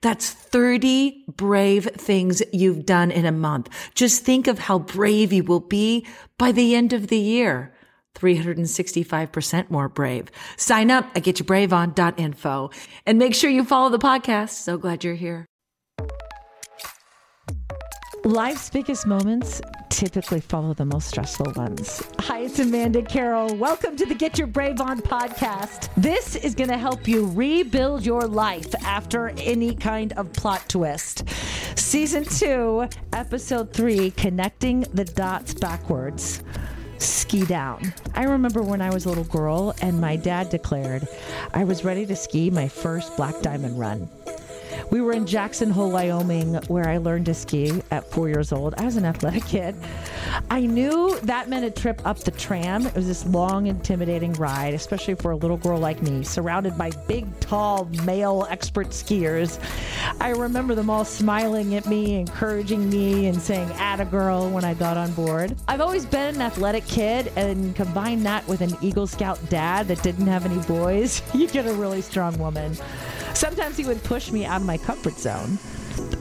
that's 30 brave things you've done in a month. Just think of how brave you will be by the end of the year. 365% more brave. Sign up at getyourbraveon.info and make sure you follow the podcast. So glad you're here. Life's biggest moments typically follow the most stressful ones. Hi, it's Amanda Carroll. Welcome to the Get Your Brave On podcast. This is going to help you rebuild your life after any kind of plot twist. Season two, episode three Connecting the Dots Backwards ski down. I remember when I was a little girl and my dad declared I was ready to ski my first Black Diamond run. We were in Jackson Hole, Wyoming, where I learned to ski at four years old. I was an athletic kid. I knew that meant a trip up the tram. It was this long, intimidating ride, especially for a little girl like me, surrounded by big, tall, male expert skiers. I remember them all smiling at me, encouraging me, and saying, Atta girl, when I got on board. I've always been an athletic kid, and combine that with an Eagle Scout dad that didn't have any boys, you get a really strong woman. Sometimes he would push me out of my comfort zone.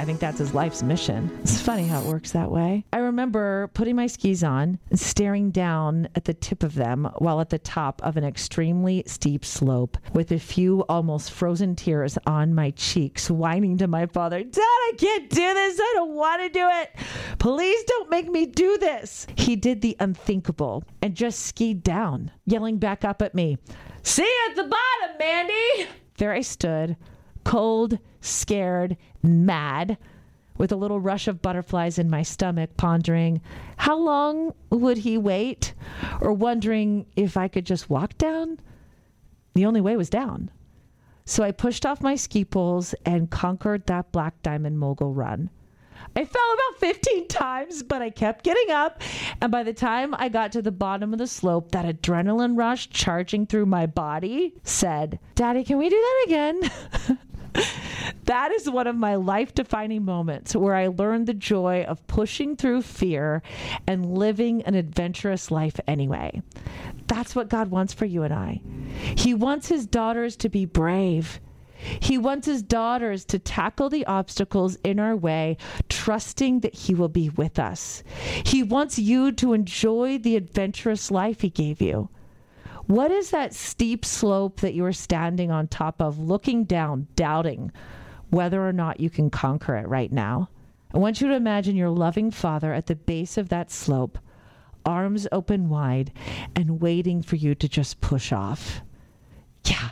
I think that's his life's mission. It's funny how it works that way. I remember putting my skis on and staring down at the tip of them while at the top of an extremely steep slope with a few almost frozen tears on my cheeks, whining to my father, Dad, I can't do this. I don't want to do it. Please don't make me do this. He did the unthinkable and just skied down, yelling back up at me, See you at the bottom, Mandy. There I stood, cold, scared, mad, with a little rush of butterflies in my stomach, pondering how long would he wait, or wondering if I could just walk down. The only way was down. So I pushed off my ski poles and conquered that Black Diamond Mogul run. I fell about 15 times, but I kept getting up. And by the time I got to the bottom of the slope, that adrenaline rush charging through my body said, Daddy, can we do that again? that is one of my life defining moments where I learned the joy of pushing through fear and living an adventurous life anyway. That's what God wants for you and I. He wants his daughters to be brave he wants his daughters to tackle the obstacles in our way, trusting that he will be with us. He wants you to enjoy the adventurous life he gave you. What is that steep slope that you are standing on top of, looking down, doubting whether or not you can conquer it right now? I want you to imagine your loving father at the base of that slope, arms open wide, and waiting for you to just push off. Yeah,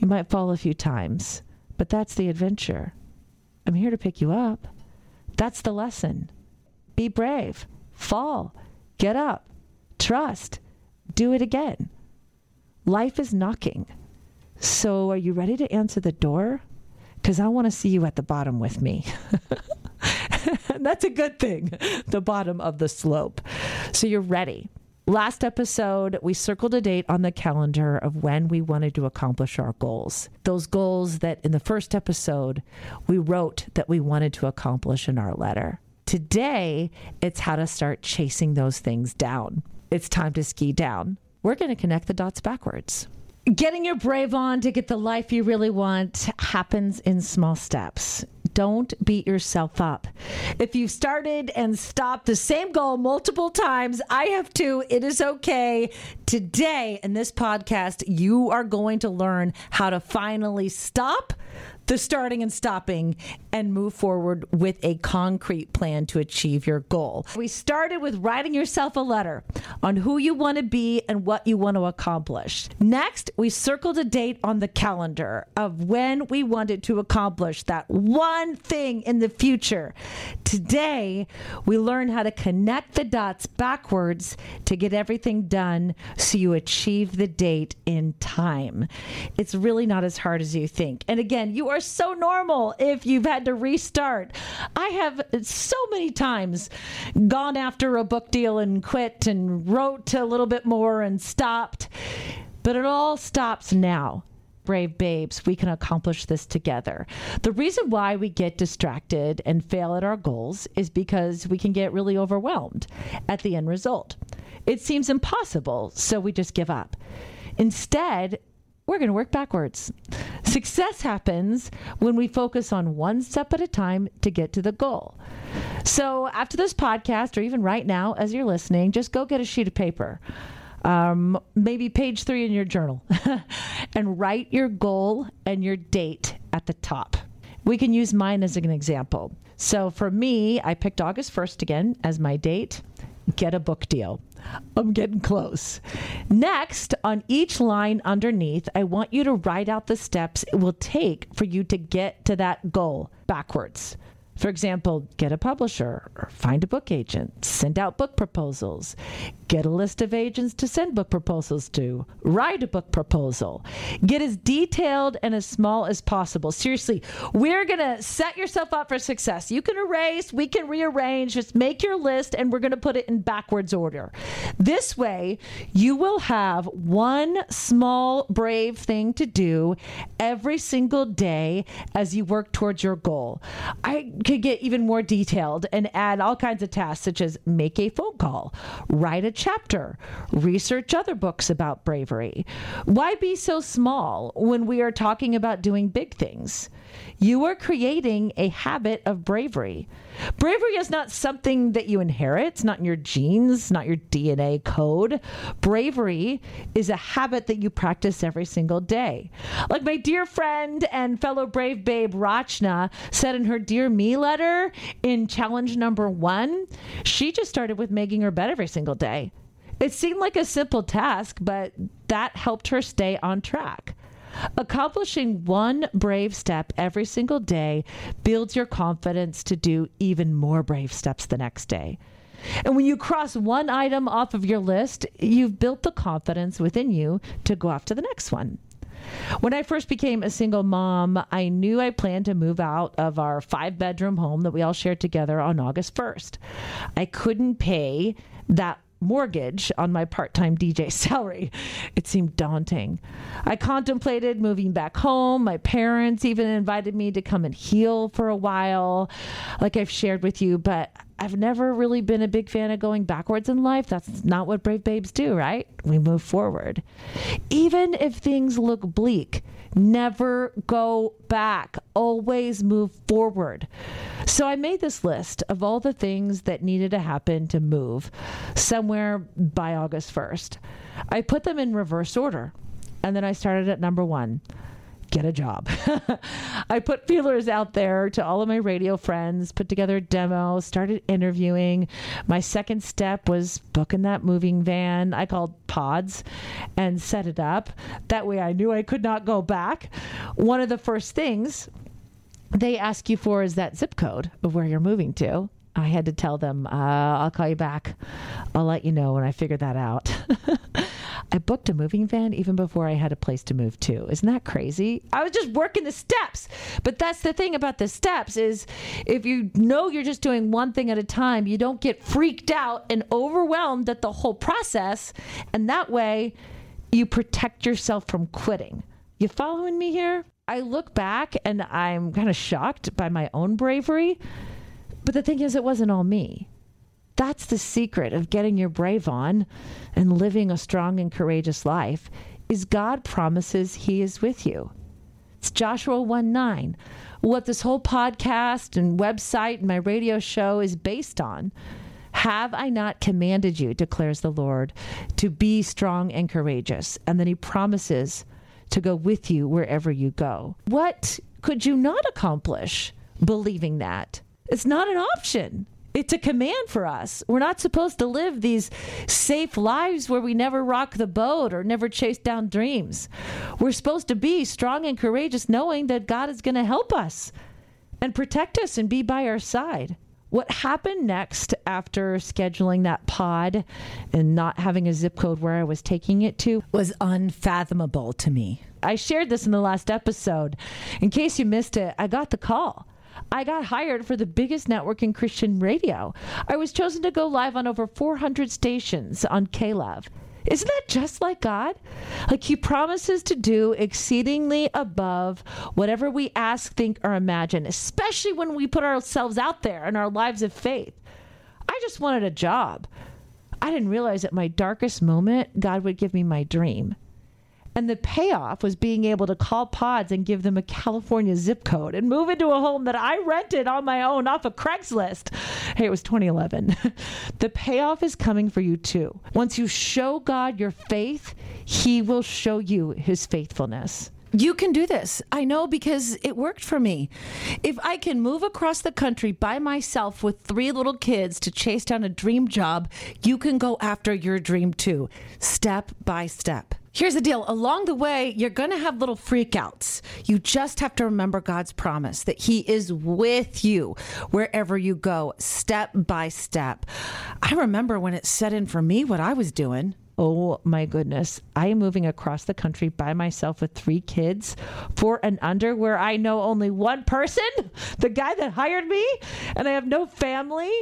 you might fall a few times, but that's the adventure. I'm here to pick you up. That's the lesson. Be brave. Fall. Get up. Trust. Do it again. Life is knocking. So, are you ready to answer the door? Because I want to see you at the bottom with me. That's a good thing, the bottom of the slope. So, you're ready. Last episode, we circled a date on the calendar of when we wanted to accomplish our goals. Those goals that in the first episode we wrote that we wanted to accomplish in our letter. Today, it's how to start chasing those things down. It's time to ski down. We're going to connect the dots backwards. Getting your brave on to get the life you really want happens in small steps. Don't beat yourself up. If you've started and stopped the same goal multiple times, I have too. It is okay. Today, in this podcast, you are going to learn how to finally stop the starting and stopping and move forward with a concrete plan to achieve your goal. We started with writing yourself a letter on who you want to be and what you want to accomplish. Next, we circled a date on the calendar of when we wanted to accomplish that one thing in the future. Today, we learn how to connect the dots backwards to get everything done so you achieve the date in time. It's really not as hard as you think. And again, you are so normal if you've had to restart. I have so many times gone after a book deal and quit and wrote a little bit more and stopped. But it all stops now brave babes, we can accomplish this together. The reason why we get distracted and fail at our goals is because we can get really overwhelmed at the end result. It seems impossible, so we just give up. Instead, we're going to work backwards. Success happens when we focus on one step at a time to get to the goal. So, after this podcast, or even right now as you're listening, just go get a sheet of paper, um, maybe page three in your journal, and write your goal and your date at the top. We can use mine as an example. So, for me, I picked August 1st again as my date. Get a book deal. I'm getting close. Next, on each line underneath, I want you to write out the steps it will take for you to get to that goal backwards. For example, get a publisher or find a book agent, send out book proposals, get a list of agents to send book proposals to, write a book proposal, get as detailed and as small as possible. Seriously, we're going to set yourself up for success. You can erase, we can rearrange, just make your list and we're going to put it in backwards order. This way, you will have one small, brave thing to do every single day as you work towards your goal. I could get even more detailed and add all kinds of tasks, such as make a phone call, write a chapter, research other books about bravery. Why be so small when we are talking about doing big things? You are creating a habit of bravery. Bravery is not something that you inherit, it's not in your genes, not your DNA code. Bravery is a habit that you practice every single day. Like my dear friend and fellow brave babe Rachna said in her Dear Me letter in challenge number one, she just started with making her bed every single day. It seemed like a simple task, but that helped her stay on track. Accomplishing one brave step every single day builds your confidence to do even more brave steps the next day. And when you cross one item off of your list, you've built the confidence within you to go off to the next one. When I first became a single mom, I knew I planned to move out of our five bedroom home that we all shared together on August 1st. I couldn't pay that mortgage on my part time DJ salary. It seemed daunting. I contemplated moving back home. My parents even invited me to come and heal for a while, like I've shared with you, but I've never really been a big fan of going backwards in life. That's not what brave babes do, right? We move forward. Even if things look bleak, never go back. Always move forward. So I made this list of all the things that needed to happen to move somewhere by August 1st. I put them in reverse order. And then I started at number one get a job. I put feelers out there to all of my radio friends, put together a demo, started interviewing. My second step was booking that moving van I called Pods and set it up. That way I knew I could not go back. One of the first things they ask you for is that zip code of where you're moving to. I had to tell them, uh, I'll call you back. I'll let you know when I figure that out. I booked a moving van even before I had a place to move to. Isn't that crazy? I was just working the steps. But that's the thing about the steps is if you know you're just doing one thing at a time, you don't get freaked out and overwhelmed at the whole process. And that way you protect yourself from quitting. You following me here? I look back and I'm kind of shocked by my own bravery. But the thing is, it wasn't all me. That's the secret of getting your brave on and living a strong and courageous life is God promises he is with you. It's Joshua 1 9. What this whole podcast and website and my radio show is based on. Have I not commanded you, declares the Lord, to be strong and courageous? And then he promises to go with you wherever you go. What could you not accomplish believing that? It's not an option. It's a command for us. We're not supposed to live these safe lives where we never rock the boat or never chase down dreams. We're supposed to be strong and courageous, knowing that God is going to help us and protect us and be by our side. What happened next after scheduling that pod and not having a zip code where I was taking it to was unfathomable to me. I shared this in the last episode. In case you missed it, I got the call. I got hired for the biggest network in Christian radio. I was chosen to go live on over 400 stations on KLove. Isn't that just like God? Like He promises to do exceedingly above whatever we ask, think, or imagine, especially when we put ourselves out there in our lives of faith. I just wanted a job. I didn't realize at my darkest moment, God would give me my dream. And the payoff was being able to call pods and give them a California zip code and move into a home that I rented on my own off of Craigslist. Hey, it was 2011. the payoff is coming for you too. Once you show God your faith, He will show you His faithfulness. You can do this. I know because it worked for me. If I can move across the country by myself with three little kids to chase down a dream job, you can go after your dream too, step by step. Here's the deal along the way, you're going to have little freakouts. You just have to remember God's promise that He is with you wherever you go, step by step. I remember when it set in for me what I was doing. Oh my goodness. I am moving across the country by myself with three kids, four and under, where I know only one person, the guy that hired me, and I have no family.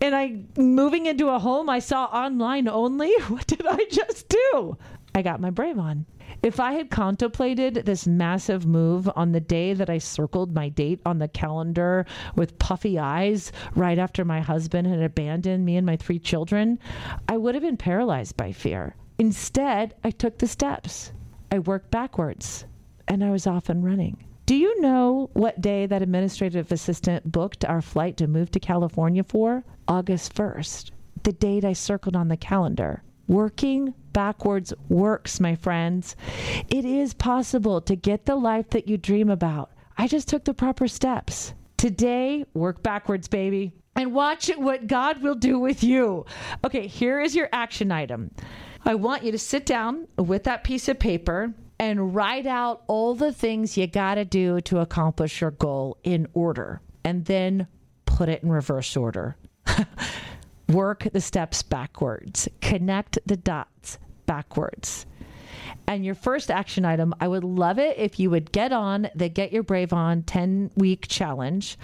And I moving into a home I saw online only. What did I just do? I got my brave on. If I had contemplated this massive move on the day that I circled my date on the calendar with puffy eyes right after my husband had abandoned me and my three children, I would have been paralyzed by fear. Instead, I took the steps. I worked backwards and I was off and running. Do you know what day that administrative assistant booked our flight to move to California for? August 1st, the date I circled on the calendar. Working backwards works, my friends. It is possible to get the life that you dream about. I just took the proper steps. Today, work backwards, baby, and watch what God will do with you. Okay, here is your action item. I want you to sit down with that piece of paper and write out all the things you got to do to accomplish your goal in order, and then put it in reverse order. Work the steps backwards, connect the dots backwards. And your first action item, I would love it if you would get on the Get Your Brave On 10 week challenge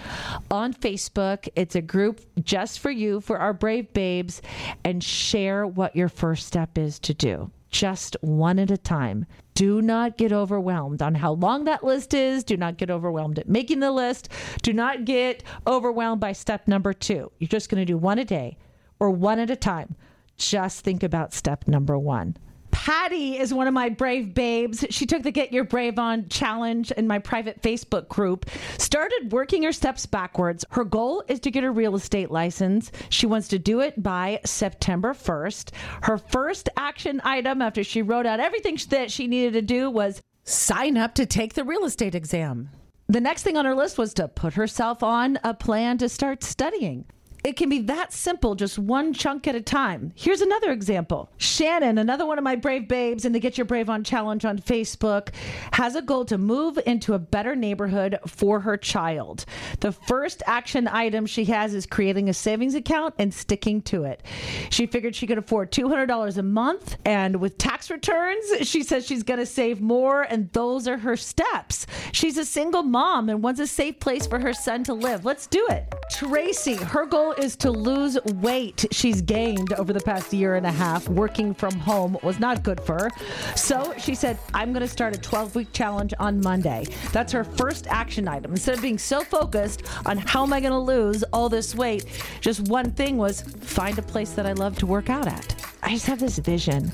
on Facebook. It's a group just for you, for our brave babes, and share what your first step is to do. Just one at a time. Do not get overwhelmed on how long that list is. Do not get overwhelmed at making the list. Do not get overwhelmed by step number two. You're just going to do one a day or one at a time. Just think about step number one. Patty is one of my brave babes. She took the Get Your Brave On challenge in my private Facebook group, started working her steps backwards. Her goal is to get a real estate license. She wants to do it by September 1st. Her first action item after she wrote out everything that she needed to do was sign up to take the real estate exam. The next thing on her list was to put herself on a plan to start studying. It can be that simple, just one chunk at a time. Here's another example. Shannon, another one of my brave babes in the Get Your Brave On Challenge on Facebook, has a goal to move into a better neighborhood for her child. The first action item she has is creating a savings account and sticking to it. She figured she could afford $200 a month, and with tax returns, she says she's going to save more, and those are her steps. She's a single mom and wants a safe place for her son to live. Let's do it. Tracy, her goal is to lose weight she's gained over the past year and a half. Working from home was not good for her. So she said, I'm going to start a 12 week challenge on Monday. That's her first action item. Instead of being so focused on how am I going to lose all this weight, just one thing was find a place that I love to work out at. I just have this vision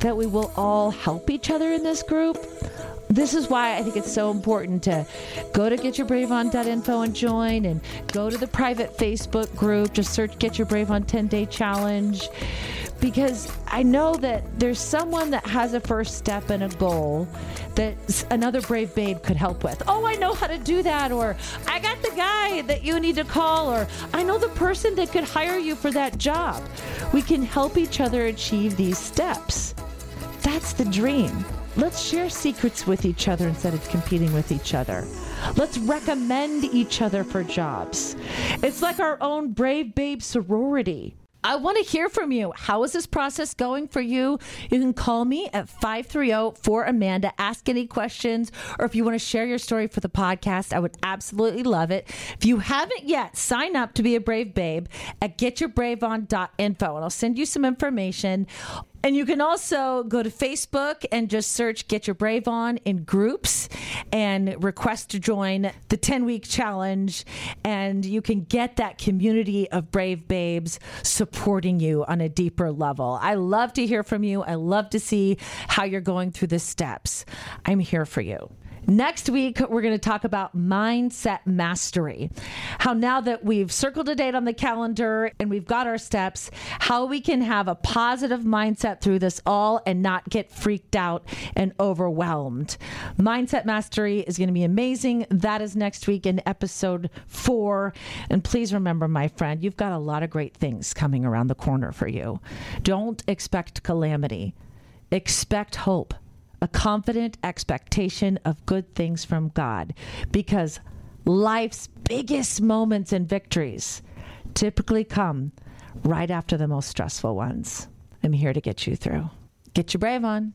that we will all help each other in this group this is why I think it's so important to go to getyourbraveon.info and join and go to the private Facebook group. Just search Get Your Brave On 10 Day Challenge because I know that there's someone that has a first step and a goal that another brave babe could help with. Oh, I know how to do that, or I got the guy that you need to call, or I know the person that could hire you for that job. We can help each other achieve these steps. That's the dream. Let's share secrets with each other instead of competing with each other. Let's recommend each other for jobs. It's like our own Brave Babe sorority. I want to hear from you. How is this process going for you? You can call me at 530 for Amanda. Ask any questions, or if you want to share your story for the podcast, I would absolutely love it. If you haven't yet, sign up to be a Brave Babe at getyourbraveon.info, and I'll send you some information. And you can also go to Facebook and just search Get Your Brave On in groups and request to join the 10 week challenge. And you can get that community of brave babes supporting you on a deeper level. I love to hear from you. I love to see how you're going through the steps. I'm here for you. Next week, we're going to talk about mindset mastery. How now that we've circled a date on the calendar and we've got our steps, how we can have a positive mindset through this all and not get freaked out and overwhelmed. Mindset mastery is going to be amazing. That is next week in episode four. And please remember, my friend, you've got a lot of great things coming around the corner for you. Don't expect calamity, expect hope a confident expectation of good things from God because life's biggest moments and victories typically come right after the most stressful ones. I'm here to get you through. Get your brave on.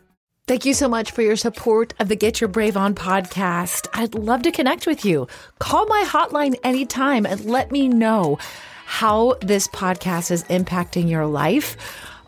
Thank you so much for your support of the Get Your Brave On podcast. I'd love to connect with you. Call my hotline anytime and let me know how this podcast is impacting your life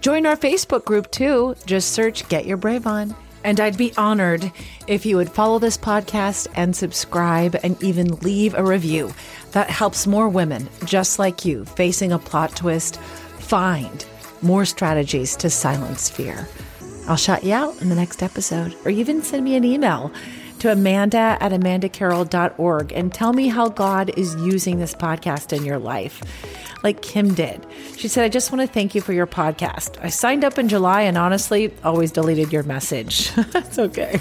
Join our Facebook group too. Just search Get Your Brave On. And I'd be honored if you would follow this podcast and subscribe and even leave a review. That helps more women just like you facing a plot twist find more strategies to silence fear. I'll shout you out in the next episode or even send me an email to Amanda at amandacarroll.org and tell me how God is using this podcast in your life, like Kim did. She said, I just want to thank you for your podcast. I signed up in July and honestly always deleted your message. That's okay.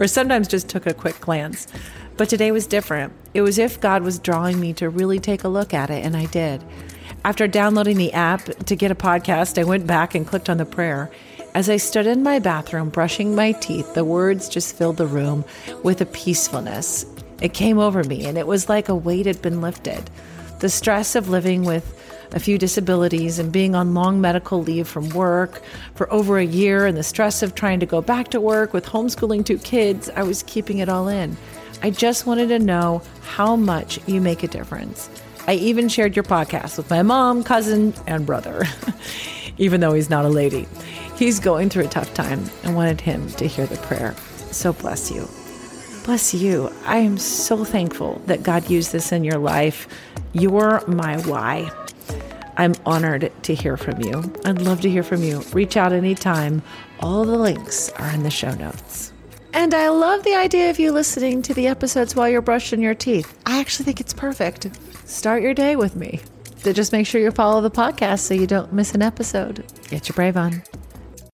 Or sometimes just took a quick glance. But today was different. It was if God was drawing me to really take a look at it, and I did. After downloading the app to get a podcast, I went back and clicked on the prayer. As I stood in my bathroom brushing my teeth, the words just filled the room with a peacefulness. It came over me, and it was like a weight had been lifted. The stress of living with a few disabilities and being on long medical leave from work for over a year, and the stress of trying to go back to work with homeschooling two kids, I was keeping it all in. I just wanted to know how much you make a difference. I even shared your podcast with my mom, cousin, and brother, even though he's not a lady. He's going through a tough time and wanted him to hear the prayer. So bless you. Bless you. I am so thankful that God used this in your life. You're my why. I'm honored to hear from you. I'd love to hear from you. Reach out anytime. All the links are in the show notes. And I love the idea of you listening to the episodes while you're brushing your teeth. I actually think it's perfect. Start your day with me. Just make sure you follow the podcast so you don't miss an episode. Get your brave on.